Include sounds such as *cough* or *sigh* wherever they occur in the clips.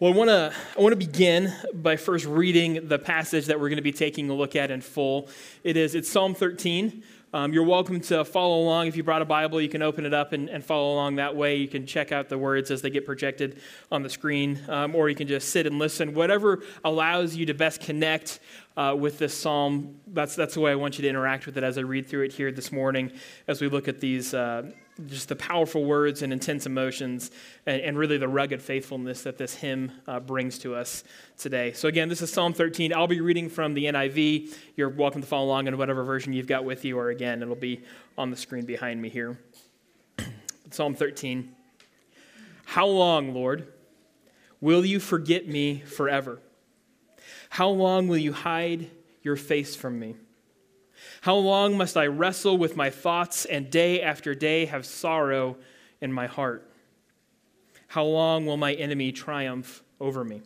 Well, I want to I want to begin by first reading the passage that we're going to be taking a look at in full. It is it's Psalm 13. Um, you're welcome to follow along. If you brought a Bible, you can open it up and, and, follow along that way. You can check out the words as they get projected on the screen, um, or you can just sit and listen. Whatever allows you to best connect uh, with this psalm, that's, that's the way I want you to interact with it as I read through it here this morning as we look at these. Uh, just the powerful words and intense emotions, and, and really the rugged faithfulness that this hymn uh, brings to us today. So, again, this is Psalm 13. I'll be reading from the NIV. You're welcome to follow along in whatever version you've got with you, or again, it'll be on the screen behind me here. *clears throat* Psalm 13. How long, Lord, will you forget me forever? How long will you hide your face from me? How long must I wrestle with my thoughts and day after day have sorrow in my heart? How long will my enemy triumph over me?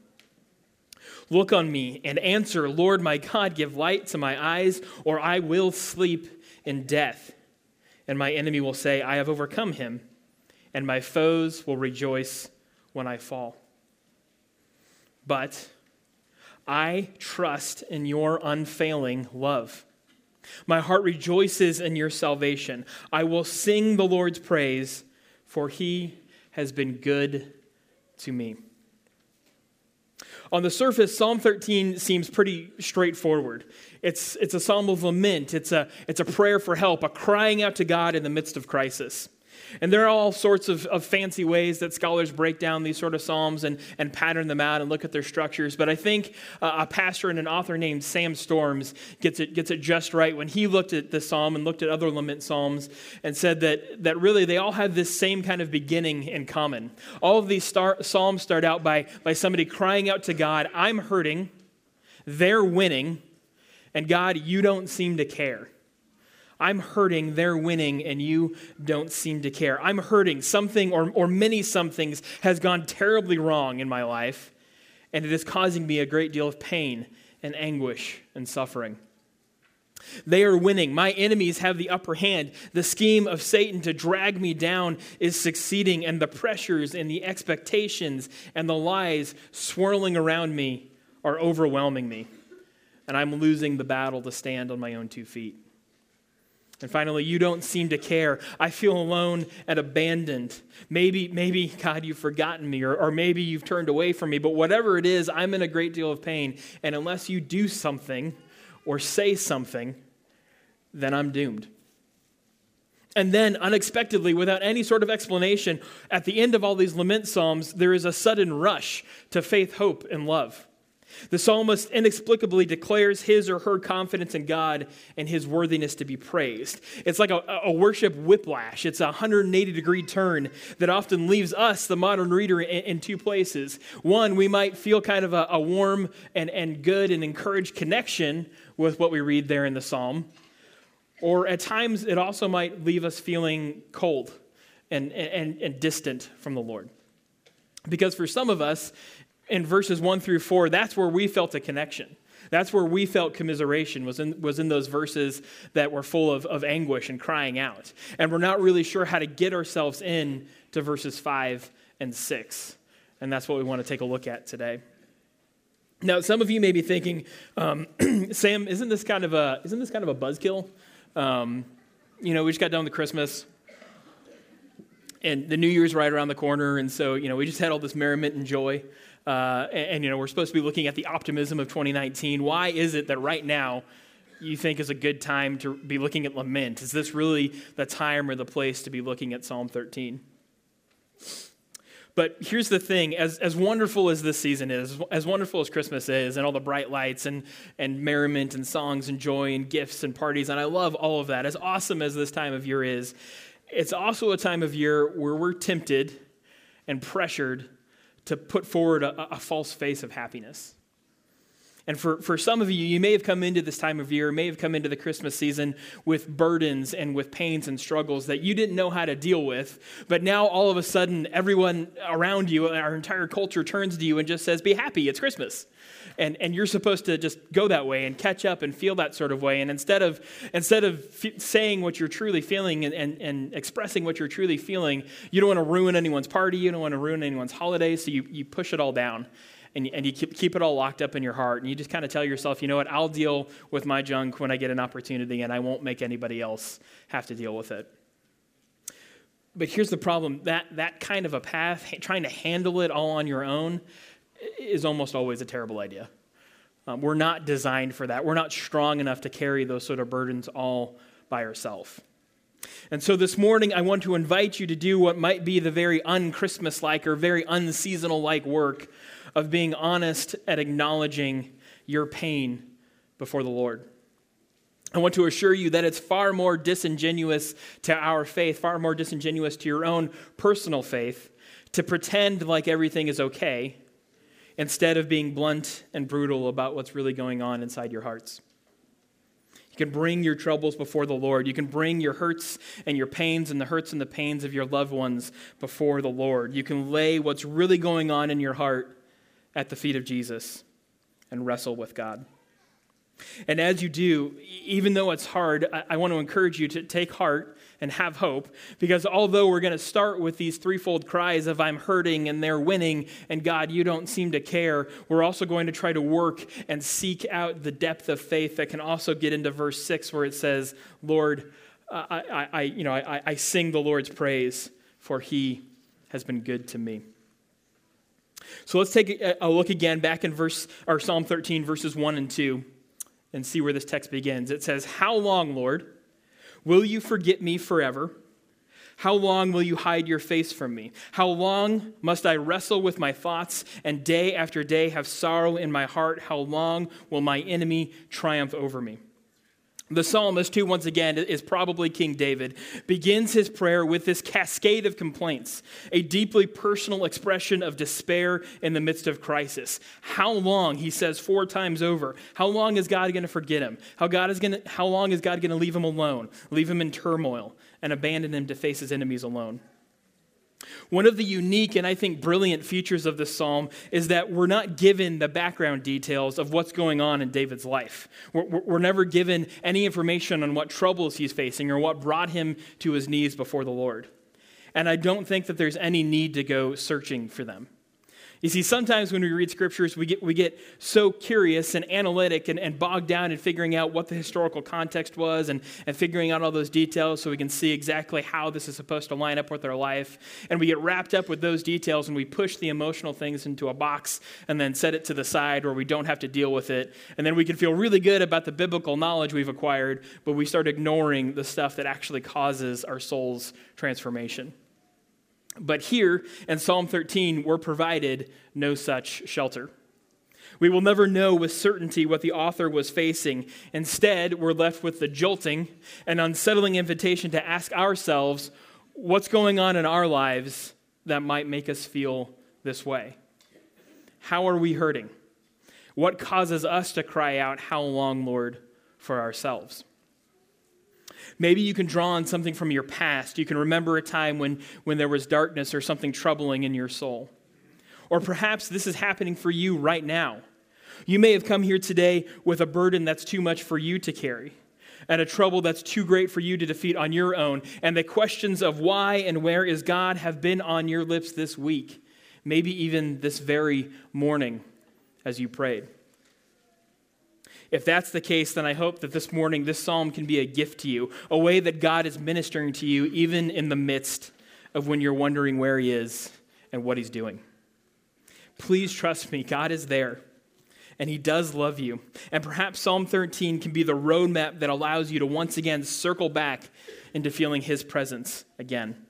Look on me and answer, Lord my God, give light to my eyes, or I will sleep in death. And my enemy will say, I have overcome him, and my foes will rejoice when I fall. But I trust in your unfailing love. My heart rejoices in your salvation. I will sing the Lord's praise, for he has been good to me. On the surface, Psalm 13 seems pretty straightforward. It's, it's a psalm of lament, it's a, it's a prayer for help, a crying out to God in the midst of crisis. And there are all sorts of, of fancy ways that scholars break down these sort of psalms and, and pattern them out and look at their structures. But I think uh, a pastor and an author named Sam Storms gets it, gets it just right when he looked at this psalm and looked at other lament psalms and said that, that really they all have this same kind of beginning in common. All of these star, psalms start out by, by somebody crying out to God, I'm hurting, they're winning, and God, you don't seem to care. I'm hurting, they're winning, and you don't seem to care. I'm hurting, something or, or many somethings has gone terribly wrong in my life, and it is causing me a great deal of pain and anguish and suffering. They are winning. My enemies have the upper hand. The scheme of Satan to drag me down is succeeding, and the pressures and the expectations and the lies swirling around me are overwhelming me. And I'm losing the battle to stand on my own two feet. And finally, you don't seem to care. I feel alone and abandoned. Maybe, maybe, God, you've forgotten me, or, or maybe you've turned away from me. But whatever it is, I'm in a great deal of pain. And unless you do something or say something, then I'm doomed. And then, unexpectedly, without any sort of explanation, at the end of all these lament psalms, there is a sudden rush to faith, hope, and love. The psalmist inexplicably declares his or her confidence in God and his worthiness to be praised. It's like a, a, worship whiplash. It's a 180 degree turn that often leaves us, the modern reader, in, in two places. One, we might feel kind of a, a warm and, and good and encouraged connection with what we read there in the psalm. Or at times, it also might leave us feeling cold and, and, and distant from the Lord. Because for some of us, in verses 1 through 4, that's where we felt a connection. That's where we felt commiseration, was in, was in those verses that were full of, of anguish and crying out. And we're not really sure how to get ourselves in to verses 5 and 6. And that's what we want to take a look at today. Now, some of you may be thinking, um, *clears throat* Sam, isn't this kind of a isn't this kind of a buzzkill? Um, you know, we just got done with Christmas, and the New Year's right around the corner, and so you know we just had all this merriment and joy. Uh, and, and, you know, we're supposed to be looking at the optimism of 2019. Why is it that right now you think is a good time to be looking at lament? Is this really the time or the place to be looking at Psalm 13? But here's the thing as, as wonderful as this season is, as wonderful as Christmas is, and all the bright lights and, and merriment and songs and joy and gifts and parties, and I love all of that, as awesome as this time of year is, it's also a time of year where we're tempted and pressured to put forward a, a false face of happiness. And for, for some of you, you may have come into this time of year, may have come into the Christmas season with burdens and with pains and struggles that you didn't know how to deal with. But now all of a sudden, everyone around you, our entire culture turns to you and just says, Be happy, it's Christmas. And, and you're supposed to just go that way and catch up and feel that sort of way. And instead of, instead of f- saying what you're truly feeling and, and, and expressing what you're truly feeling, you don't want to ruin anyone's party, you don't want to ruin anyone's holiday, so you, you push it all down and, and you keep, keep it all locked up in your heart. And you just kind of tell yourself, you know what, I'll deal with my junk when I get an opportunity, and I won't make anybody else have to deal with it. But here's the problem that, that kind of a path, trying to handle it all on your own, is almost always a terrible idea. Um, we're not designed for that. We're not strong enough to carry those sort of burdens all by ourselves. And so this morning, I want to invite you to do what might be the very un-Christmas like or very unseasonal like work of being honest at acknowledging your pain before the Lord. I want to assure you that it's far more disingenuous to our faith, far more disingenuous to your own personal faith, to pretend like everything is okay instead of being blunt and brutal about what's really going on inside your hearts. You can bring your troubles before the Lord. You can bring your hurts and your pains and the hurts and the pains of your loved ones before the Lord. You can lay what's really going on in your heart at the feet of Jesus and wrestle with God. And as you do, even though it's hard, I, want to encourage you to take heart and have hope because although we're going to start with these threefold cries of I'm hurting and they're winning and God, you don't seem to care, we're also going to try to work and seek out the depth of faith that can also get into verse 6 where it says, Lord, I, I, I you know, I, I sing the Lord's praise for he has been good to me. So let's take a look again back in verse or Psalm 13 verses 1 and 2 and see where this text begins. It says, "How long, Lord, will you forget me forever? How long will you hide your face from me? How long must I wrestle with my thoughts and day after day have sorrow in my heart? How long will my enemy triumph over me?" The psalmist, who once again is probably King David, begins his prayer with this cascade of complaints, a deeply personal expression of despair in the midst of crisis. How long, he says four times over, how long is God going to forget him? How, God is gonna, how long is God going to leave him alone, leave him in turmoil, and abandon him to face his enemies alone? One of the unique and I think brilliant features of this psalm is that we're not given the background details of what's going on in David's life. We're, we're, never given any information on what troubles he's facing or what brought him to his knees before the Lord. And I don't think that there's any need to go searching for them. You see, sometimes when we read scriptures, we get, we get so curious and analytic and, and bogged down in figuring out what the historical context was and, and figuring out all those details so we can see exactly how this is supposed to line up with our life. And we get wrapped up with those details and we push the emotional things into a box and then set it to the side where we don't have to deal with it. And then we can feel really good about the biblical knowledge we've acquired, but we start ignoring the stuff that actually causes our soul's transformation. But here in Psalm 13, we're provided no such shelter. We will never know with certainty what the author was facing. Instead, we're left with the jolting and unsettling invitation to ask ourselves what's going on in our lives that might make us feel this way. How are we hurting? What causes us to cry out, How long, Lord, for ourselves? Maybe you can draw on something from your past. You can remember a time when, when there was darkness or something troubling in your soul. Or perhaps this is happening for you right now. You may have come here today with a burden that's too much for you to carry and a trouble that's too great for you to defeat on your own. And the questions of why and where is God have been on your lips this week, maybe even this very morning as you prayed. If that's the case, then I hope that this morning this psalm can be a gift to you, a way that God is ministering to you even in the midst of when you're wondering where He is and what He's doing. Please trust me, God is there and He does love you. And perhaps Psalm 13 can be the roadmap that allows you to once again circle back into feeling His presence again.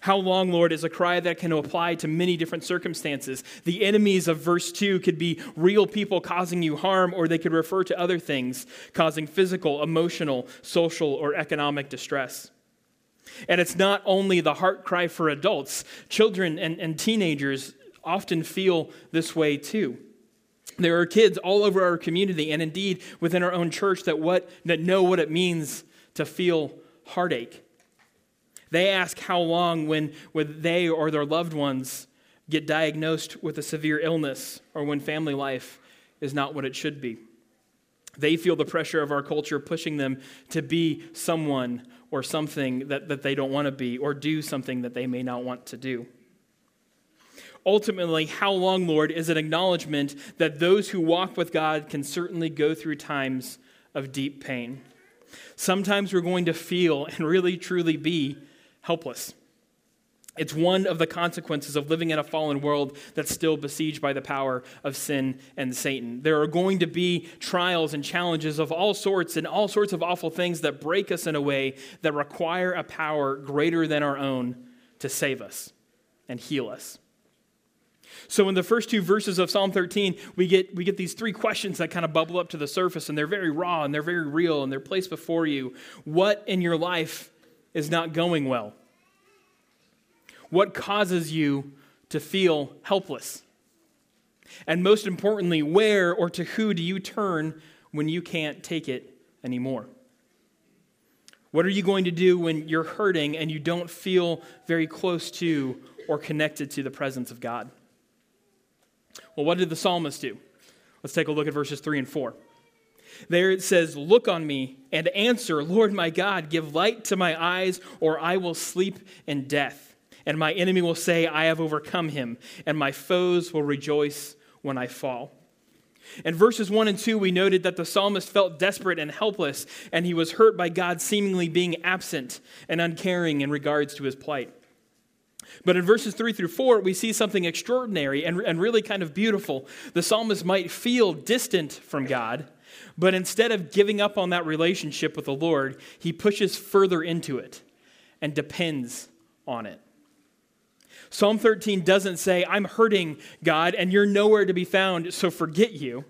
How long, Lord, is a cry that can apply to many different circumstances. The enemies of verse 2 could be real people causing you harm, or they could refer to other things causing physical, emotional, social, or economic distress. And it's not only the heart cry for adults, children and, and teenagers often feel this way too. There are kids all over our community and indeed within our own church that, what, that know what it means to feel heartache. They ask how long when, when they or their loved ones get diagnosed with a severe illness or when family life is not what it should be. They feel the pressure of our culture pushing them to be someone or something that, that they don't want to be or do something that they may not want to do. Ultimately, how long, Lord, is an acknowledgement that those who walk with God can certainly go through times of deep pain. Sometimes we're going to feel and really truly be helpless. It's one of the consequences of living in a fallen world that's still besieged by the power of sin and Satan. There are going to be trials and challenges of all sorts and all sorts of awful things that break us in a way that require a power greater than our own to save us and heal us. So, in the first two verses of Psalm 13, we get, we get these three questions that kind of bubble up to the surface, and they're very raw and they're very real and they're placed before you. What in your life is not going well? What causes you to feel helpless? And most importantly, where or to who do you turn when you can't take it anymore? What are you going to do when you're hurting and you don't feel very close to or connected to the presence of God? Well, what did the psalmist do? Let's take a look at verses 3 and 4. There it says, Look on me and answer, Lord my God, give light to my eyes, or I will sleep in death and my enemy will say, I have overcome him, and my foes will rejoice when I fall. In verses 1 and 2, we noted that the psalmist felt desperate and helpless, and he was hurt by God seemingly being absent and uncaring in regards to his plight. But in verses 3 through 4, we see something extraordinary and, and really kind of beautiful. The psalmist might feel distant from God, but instead of giving up on that relationship with the Lord, he pushes further into it and depends on it. Psalm 13 doesn't say, I'm hurting, God, and you're nowhere to be found, so forget you.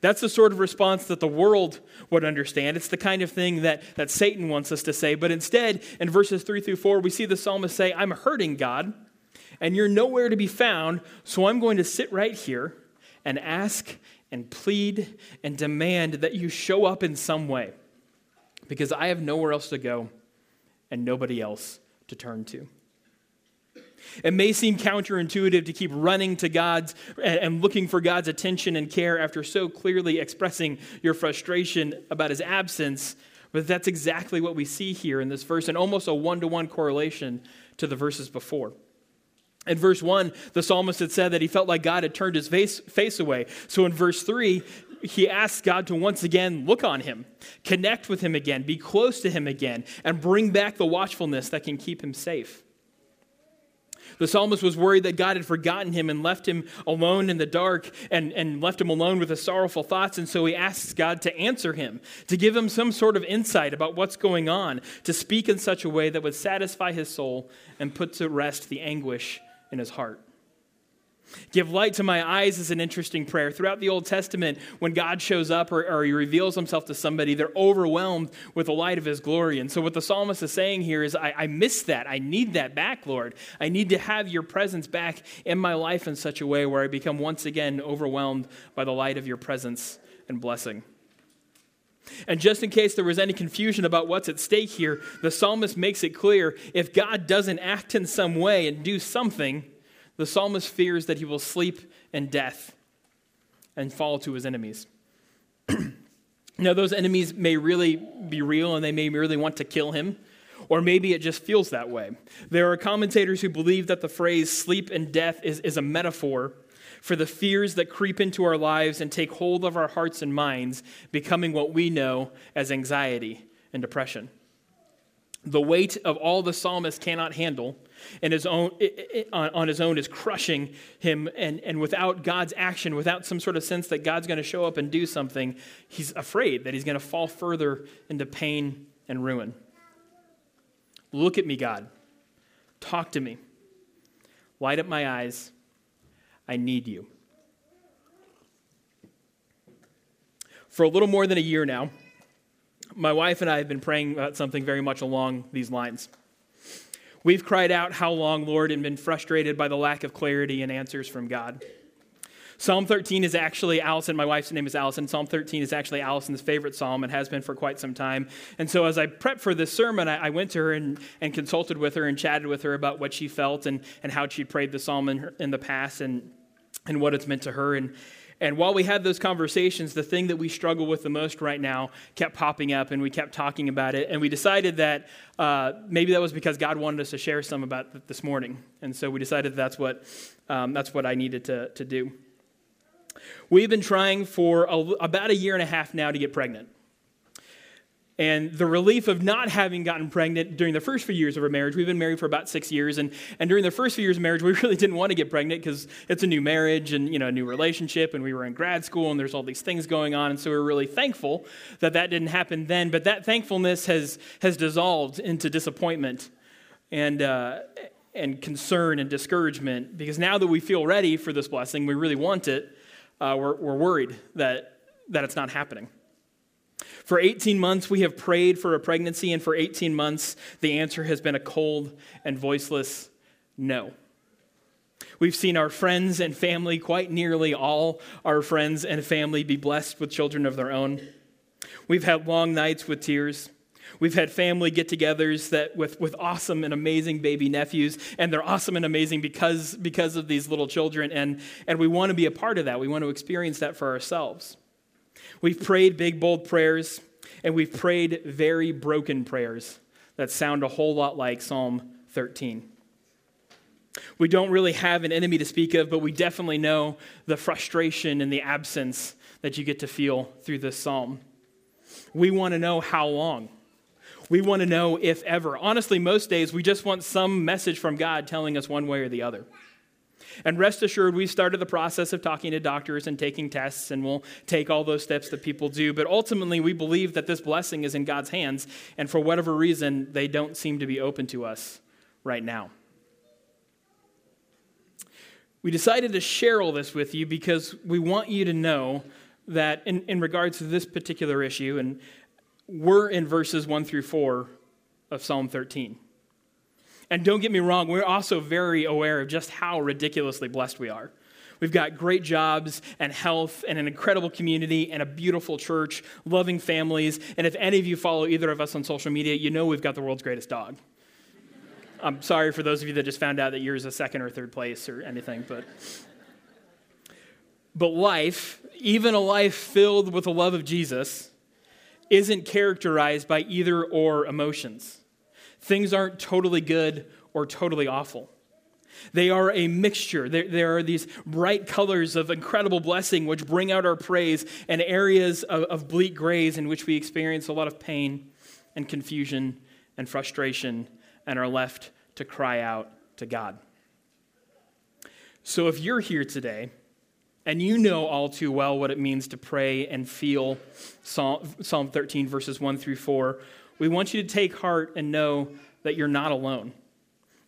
That's the sort of response that the world would understand. It's the kind of thing that, that Satan wants us to say. But instead, in verses 3 through 4, we see the psalmist say, I'm hurting, God, and you're nowhere to be found, so I'm going to sit right here and ask and plead and demand that you show up in some way because I have nowhere else to go and nobody else to turn to. It may seem counterintuitive to keep running to God's and looking for God's attention and care after so clearly expressing your frustration about his absence, but that's exactly what we see here in this verse, and almost a one to one correlation to the verses before. In verse 1, the psalmist had said that he felt like God had turned his face, face away. So in verse 3, he asks God to once again look on him, connect with him again, be close to him again, and bring back the watchfulness that can keep him safe. The psalmist was worried that God had forgotten him and left him alone in the dark and, and left him alone with his sorrowful thoughts. And so he asks God to answer him, to give him some sort of insight about what's going on, to speak in such a way that would satisfy his soul and put to rest the anguish in his heart. Give light to my eyes is an interesting prayer. Throughout the Old Testament, when God shows up or, or, he reveals himself to somebody, they're overwhelmed with the light of his glory. And so, what the psalmist is saying here is, I, I miss that. I need that back, Lord. I need to have your presence back in my life in such a way where I become once again overwhelmed by the light of your presence and blessing. And just in case there was any confusion about what's at stake here, the psalmist makes it clear if God doesn't act in some way and do something, the psalmist fears that he will sleep in death and fall to his enemies. *clears throat* now, those enemies may really be real and they may really want to kill him, or maybe it just feels that way. There are commentators who believe that the phrase sleep and death is, is a metaphor for the fears that creep into our lives and take hold of our hearts and minds, becoming what we know as anxiety and depression. The weight of all the psalmist cannot handle and his own, on his own is crushing him. And, and without God's action, without some sort of sense that God's going to show up and do something, he's afraid that he's going to fall further into pain and ruin. Look at me, God. Talk to me. Light up my eyes. I need you. For a little more than a year now, my wife and I have been praying about something very much along these lines. We've cried out, How long, Lord, and been frustrated by the lack of clarity and answers from God. Psalm 13 is actually Allison, my wife's name is Allison. Psalm 13 is actually Allison's favorite psalm and has been for quite some time. And so as I prepped for this sermon, I, I went to her and, and consulted with her and chatted with her about what she felt and, and how she prayed the psalm in, her, in the past and, and what it's meant to her. And, and while we had those conversations, the thing that we struggle with the most right now kept popping up, and we kept talking about it. And we decided that uh, maybe that was because God wanted us to share some about it this morning. And so we decided that's what, um, that's what I needed to, to do. We've been trying for a, about a year and a half now to get pregnant. And the relief of not having gotten pregnant during the first few years of our marriage, we've been married for about six years, and, and during the first few years of marriage, we *laughs* really didn't want to get pregnant because it's a new marriage and you know a new relationship, and we were in grad school, and there's all these things going on, and so we are really thankful that that didn't happen then. But that thankfulness has has dissolved into disappointment, and uh, and concern and discouragement because now that we feel ready for this blessing, we really want it uh, we're, we're worried that, that it's not happening. For 18 months, we have prayed for a pregnancy, and for 18 months, the answer has been a cold and voiceless no. We've seen our friends and family, quite nearly all our friends and family, be blessed with children of their own. We've had long nights with tears. We've had family get togethers that with, with awesome and amazing baby nephews, and they're awesome and amazing because, because of these little children, and, and we want to be a part of that. We want to experience that for ourselves. We've prayed big, bold prayers, and we've prayed very broken prayers that sound a whole lot like Psalm 13. We don't really have an enemy to speak of, but we definitely know the frustration and the absence that you get to feel through this psalm. We want to know how long. We want to know if ever. Honestly, most days we just want some message from God telling us one way or the other. And rest assured, we've started the process of talking to doctors and taking tests, and we'll take all those steps that people do. But ultimately, we believe that this blessing is in God's hands, and for whatever reason, they don't seem to be open to us right now. We decided to share all this with you because we want you to know that, in, in regards to this particular issue, and we're in verses 1 through 4 of Psalm 13. And don't get me wrong, we're also very aware of just how ridiculously blessed we are. We've got great jobs and health and an incredible community and a beautiful church, loving families. And if any of you follow either of us on social media, you know we've got the world's greatest dog. I'm sorry for those of you that just found out that yours is second or third place or anything, but but life, even a life filled with the love of Jesus, isn't characterized by either or emotions. Things aren't totally good or totally awful. They are a mixture. There, there, are these bright colors of incredible blessing which bring out our praise, and areas of, of bleak grays in which we experience a lot of pain and confusion and frustration and are left to cry out to God. So if you're here today and you know all too well what it means to pray and feel Psalm, Psalm 13, verses 1 through 4. We want you to take heart and know that you're not alone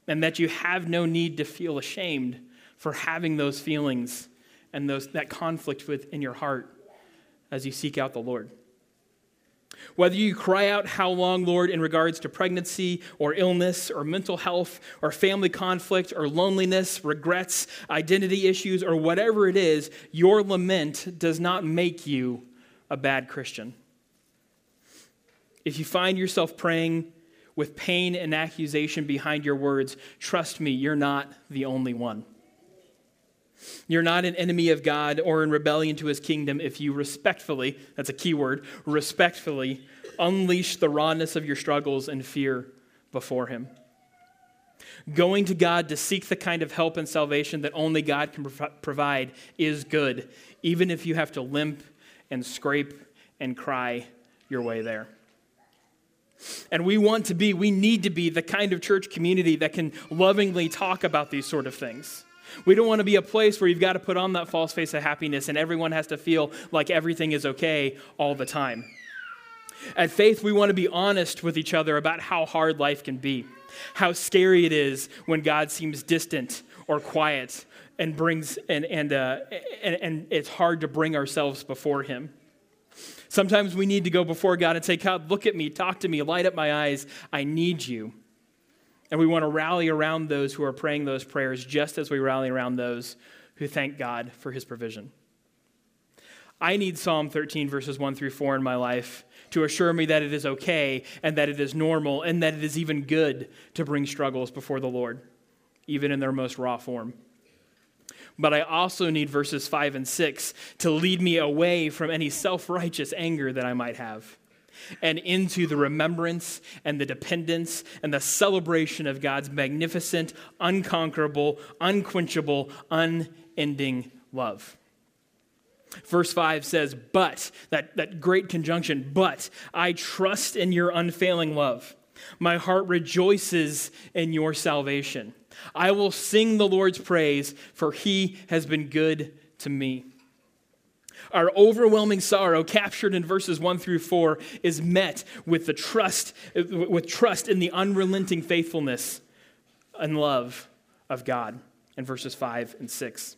and that you have no need to feel ashamed for having those feelings and those, that conflict within your heart as you seek out the Lord. Whether you cry out, How long, Lord, in regards to pregnancy or illness or mental health or family conflict or loneliness, regrets, identity issues, or whatever it is, your lament does not make you a bad Christian. If you find yourself praying with pain and accusation behind your words, trust me, you're not the only one. You're not an enemy of God or in rebellion to his kingdom if you respectfully, that's a key word, respectfully unleash the rawness of your struggles and fear before him. Going to God to seek the kind of help and salvation that only God can provide is good, even if you have to limp and scrape and cry your way there. And we want to be, we need to be the kind of church community that can lovingly talk about these sort of things. We don't want to be a place where you've got to put on that false face of happiness and everyone has to feel like everything is okay all the time. At Faith, we want to be honest with each other about how hard life can be, how scary it is when God seems distant or quiet and brings and and, uh, and, and it's hard to bring ourselves before Him. Sometimes we need to go before God and say, God, look at me, talk to me, light up my eyes. I need you. And we want to rally around those who are praying those prayers just as we rally around those who thank God for his provision. I need Psalm 13, verses 1 through 4 in my life to assure me that it is okay and that it is normal and that it is even good to bring struggles before the Lord, even in their most raw form. But I also need verses 5 and 6 to lead me away from any self righteous anger that I might have and into the remembrance and the dependence and the celebration of God's magnificent, unconquerable, unquenchable, unending love. Verse 5 says, But, that, that great conjunction, but I trust in your unfailing love. My heart rejoices in your salvation. I will sing the Lord's praise, for he has been good to me. Our overwhelming sorrow, captured in verses 1 through 4, is met with the trust, with trust in the unrelenting faithfulness and love of God in verses 5 and 6.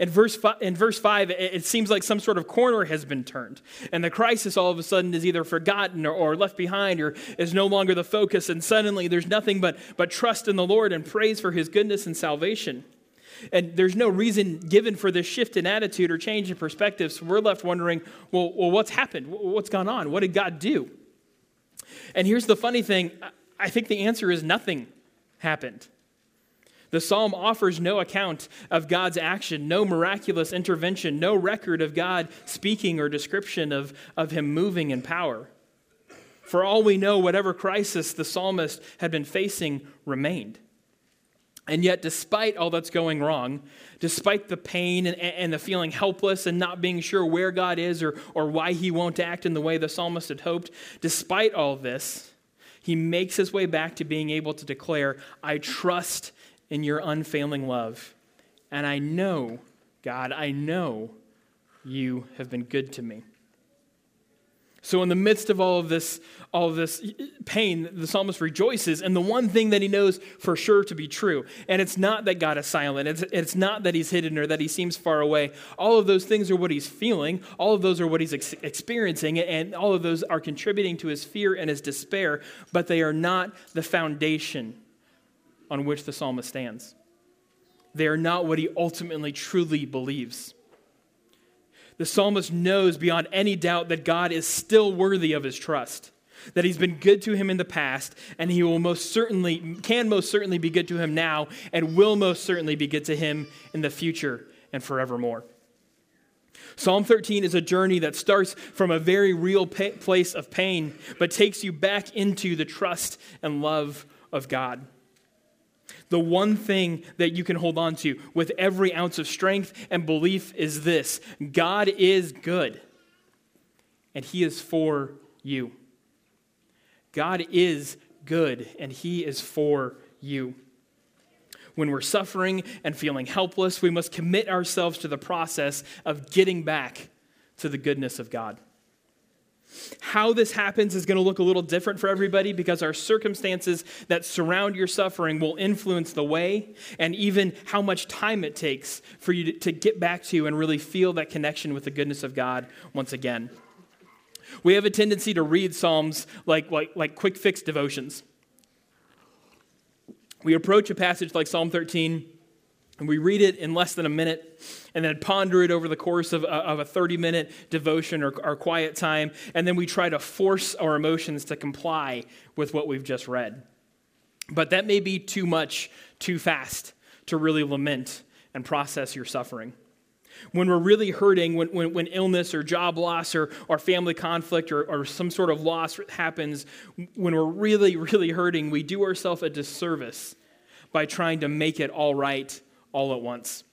In verse, five, in verse 5, it seems like some sort of corner has been turned, and the crisis all of a sudden is either forgotten or, or, left behind or is no longer the focus, and suddenly there's nothing but, but trust in the Lord and praise for his goodness and salvation. And there's no reason given for this shift in attitude or change in perspective, so we're left wondering well, well what's happened? What's gone on? What did God do? And here's the funny thing I think the answer is nothing happened. The psalm offers no account of God's action, no miraculous intervention, no record of God speaking or description of, of him moving in power. For all we know, whatever crisis the psalmist had been facing remained. And yet, despite all that's going wrong, despite the pain and, and, the feeling helpless and not being sure where God is or, or why he won't act in the way the psalmist had hoped, despite all this, he makes his way back to being able to declare, I trust in your unfailing love. And I know, God, I know you have been good to me. So, in the midst of all of this, all of this pain, the psalmist rejoices in the one thing that he knows for sure to be true. And it's not that God is silent, it's, it's not that he's hidden or that he seems far away. All of those things are what he's feeling, all of those are what he's ex- experiencing, and all of those are contributing to his fear and his despair, but they are not the foundation on which the psalmist stands. They are not what he ultimately truly believes. The psalmist knows beyond any doubt that God is still worthy of his trust, that he's been good to him in the past, and he will most certainly, can most certainly be good to him now, and will most certainly be good to him in the future and forevermore. Psalm 13 is a journey that starts from a very real place of pain, but takes you back into the trust and love of God the one thing that you can hold on to with every ounce of strength and belief is this God is good, and He is for you. God is good, and He is for you. When we're suffering and feeling helpless, we must commit ourselves to the process of getting back to the goodness of God. How this happens is going to look a little different for everybody because our circumstances that surround your suffering will influence the way and even how much time it takes for you to, get back to and really feel that connection with the goodness of God once again. We have a tendency to read Psalms like, like, like quick fix devotions. We approach a passage like Psalm 13 and we read it in less than a minute and then ponder it over the course of, of a 30 minute devotion or, or quiet time. And then we try to force our emotions to comply with what we've just read. But that may be too much, too fast to really lament and process your suffering. When we're really hurting, when, when, when illness or job loss or, or family conflict or, or some sort of loss happens, when we're really, really hurting, we do ourselves a disservice by trying to make it all right all at once.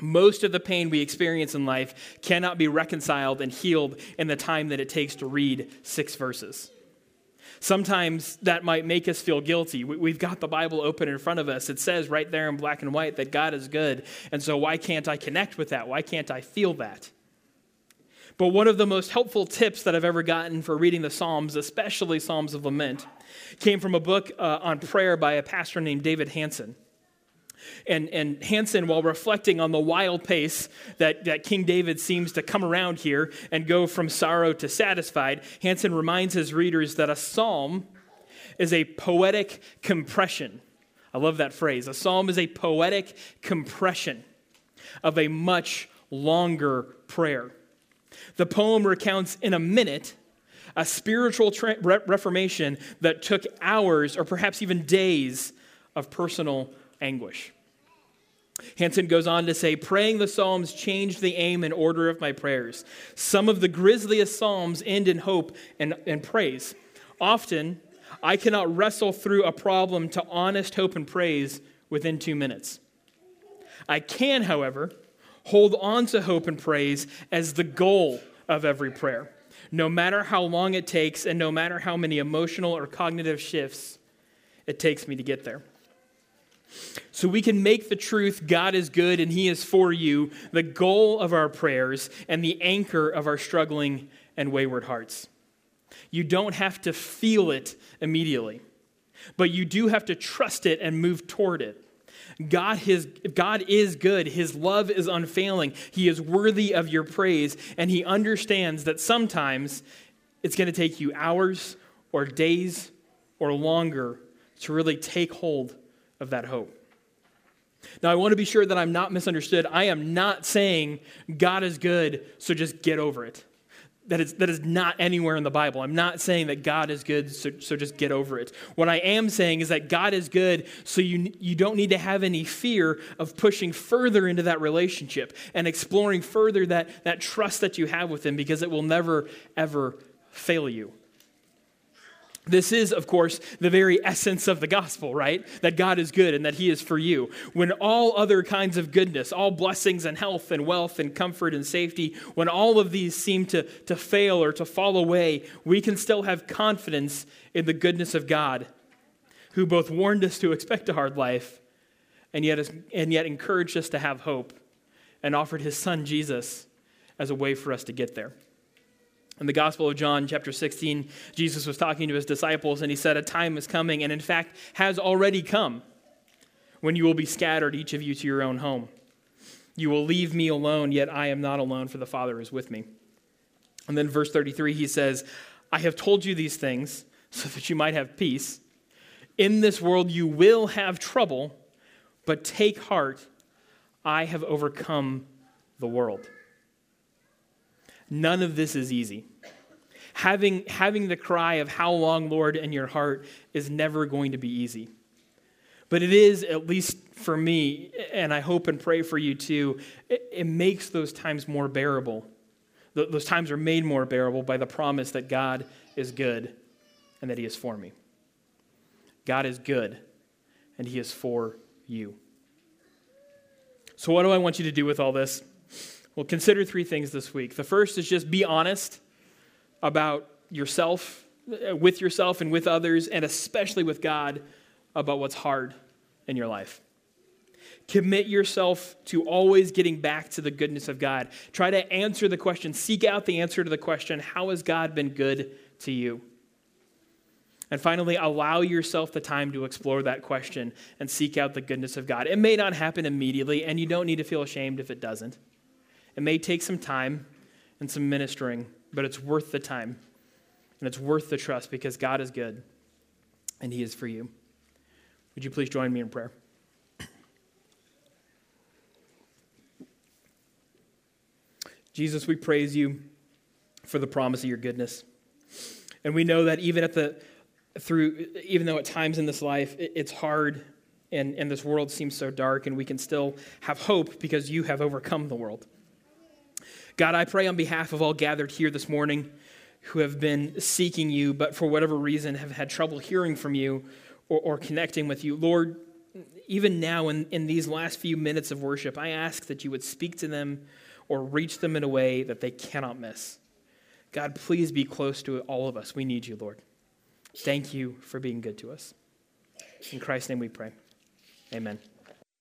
Most of the pain we experience in life cannot be reconciled and healed in the time that it takes to read six verses. Sometimes that might make us feel guilty. We've got the Bible open in front of us. It says right there in black and white that God is good. And so, why can't I connect with that? Why can't I feel that? But one of the most helpful tips that I've ever gotten for reading the Psalms, especially Psalms of Lament, came from a book uh, on prayer by a pastor named David Hansen. And, and Hansen, while reflecting on the wild pace that, that King David seems to come around here and go from sorrow to satisfied, Hansen reminds his readers that a psalm is a poetic compression. I love that phrase. A psalm is a poetic compression. of a much longer prayer. The poem recounts in a minute a spiritual tra- reformation that took hours or perhaps even days of personal anguish. Hansen goes on to say, praying the Psalms changed the aim and order of my prayers. Some of the grisliest Psalms end in hope and, and praise. Often, I cannot wrestle through a problem to honest hope and praise within two minutes. I can, however, hold on to hope and praise as the goal of every prayer, no matter how long it takes and no matter how many emotional or cognitive shifts it takes me to get there. So we can make the truth God is good and He is for you the goal of our prayers and the anchor of our struggling and wayward hearts. You don't have to feel it immediately, but you do have to trust it and move toward it. God, his, God is good. His love is unfailing. He is worthy of your praise, and He understands that sometimes it's going to take you hours or days or longer to really take hold of that hope. Now, I want to be sure that I'm not misunderstood. I am not saying God is good, so just get over it. That is, that is not anywhere in the Bible. I'm not saying that God is good, so, so just get over it. What I am saying is that God is good, so you, you don't need to have any fear of pushing further into that relationship and exploring further that, that trust that you have with Him because it will never, ever fail you. This is, of course, the very essence of the gospel, right? That God is good and that He is for you. When all other kinds of goodness, all blessings and health and wealth and comfort and safety, when all of these seem to, to fail or to fall away, we can still have confidence in the goodness of God, who both warned us to expect a hard life and yet, and yet encouraged us to have hope and offered His Son, Jesus, as a way for us to get there. In the Gospel of John, chapter 16, Jesus was talking to his disciples and he said, A time is coming, and in fact has already come, when you will be scattered, each of you to your own home. You will leave me alone, yet I am not alone, for the Father is with me. And then, verse 33, he says, I have told you these things so that you might have peace. In this world you will have trouble, but take heart, I have overcome the world. None of this is easy. Having, having the cry of, How long, Lord, in your heart is never going to be easy. But it is, at least for me, and I hope and pray for you too, it, it makes those times more bearable. those times are made more bearable by the promise that God is good and that He is for me. God is good and He is for you. So, what do I want you to do with all this? Well, consider three things this week. The first is just be honest about yourself, uh, with yourself and with others, and especially with God about what's hard in your life. Commit yourself to always getting back to the goodness of God. Try to answer the question, seek out the answer to the question how has God been good to you? And finally, allow yourself the time to explore that question and seek out the goodness of God. It may not happen immediately, and you don't need to feel ashamed if it doesn't. It may take some time and some ministering, but it's worth the time. And it's worth the trust because God is good and He is for you. Would you please join me in prayer? Jesus, we praise you for the promise of your goodness. And we know that even at the through even though at times in this life it's hard and, and this world seems so dark and we can still have hope because you have overcome the world. God, I pray on behalf of all gathered here this morning who have been seeking you, but for whatever reason have had trouble hearing from you or, or connecting with you. Lord, even now in, in these last few minutes of worship, I ask that you would speak to them or reach them in a way that they cannot miss. God, please be close to all of us. We need you, Lord. Thank you for being good to us. In Christ's name we pray. Amen.